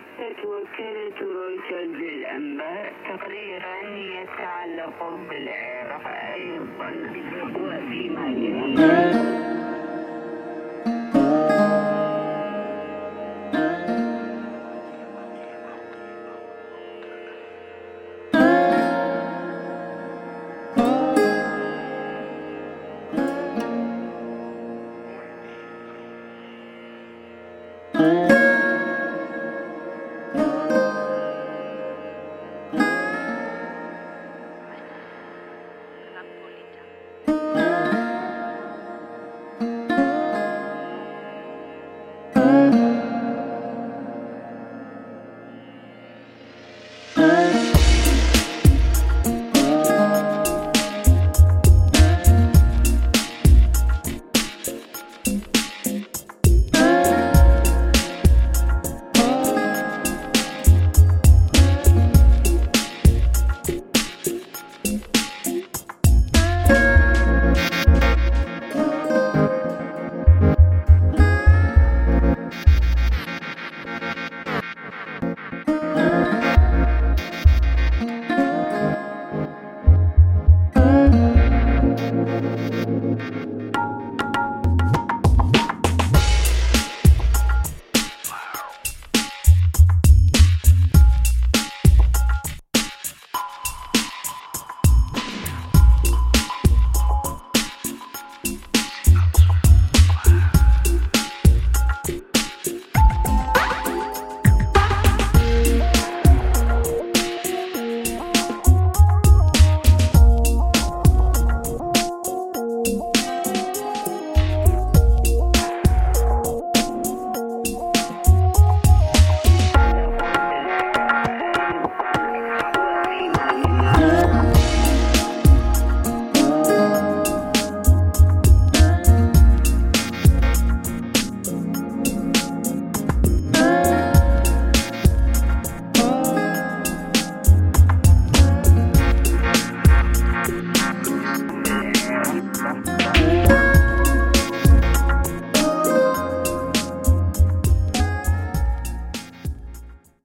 بثت وكالة رويترز للأنباء تقريرا يتعلق بالعراق أيضا وفيما يلي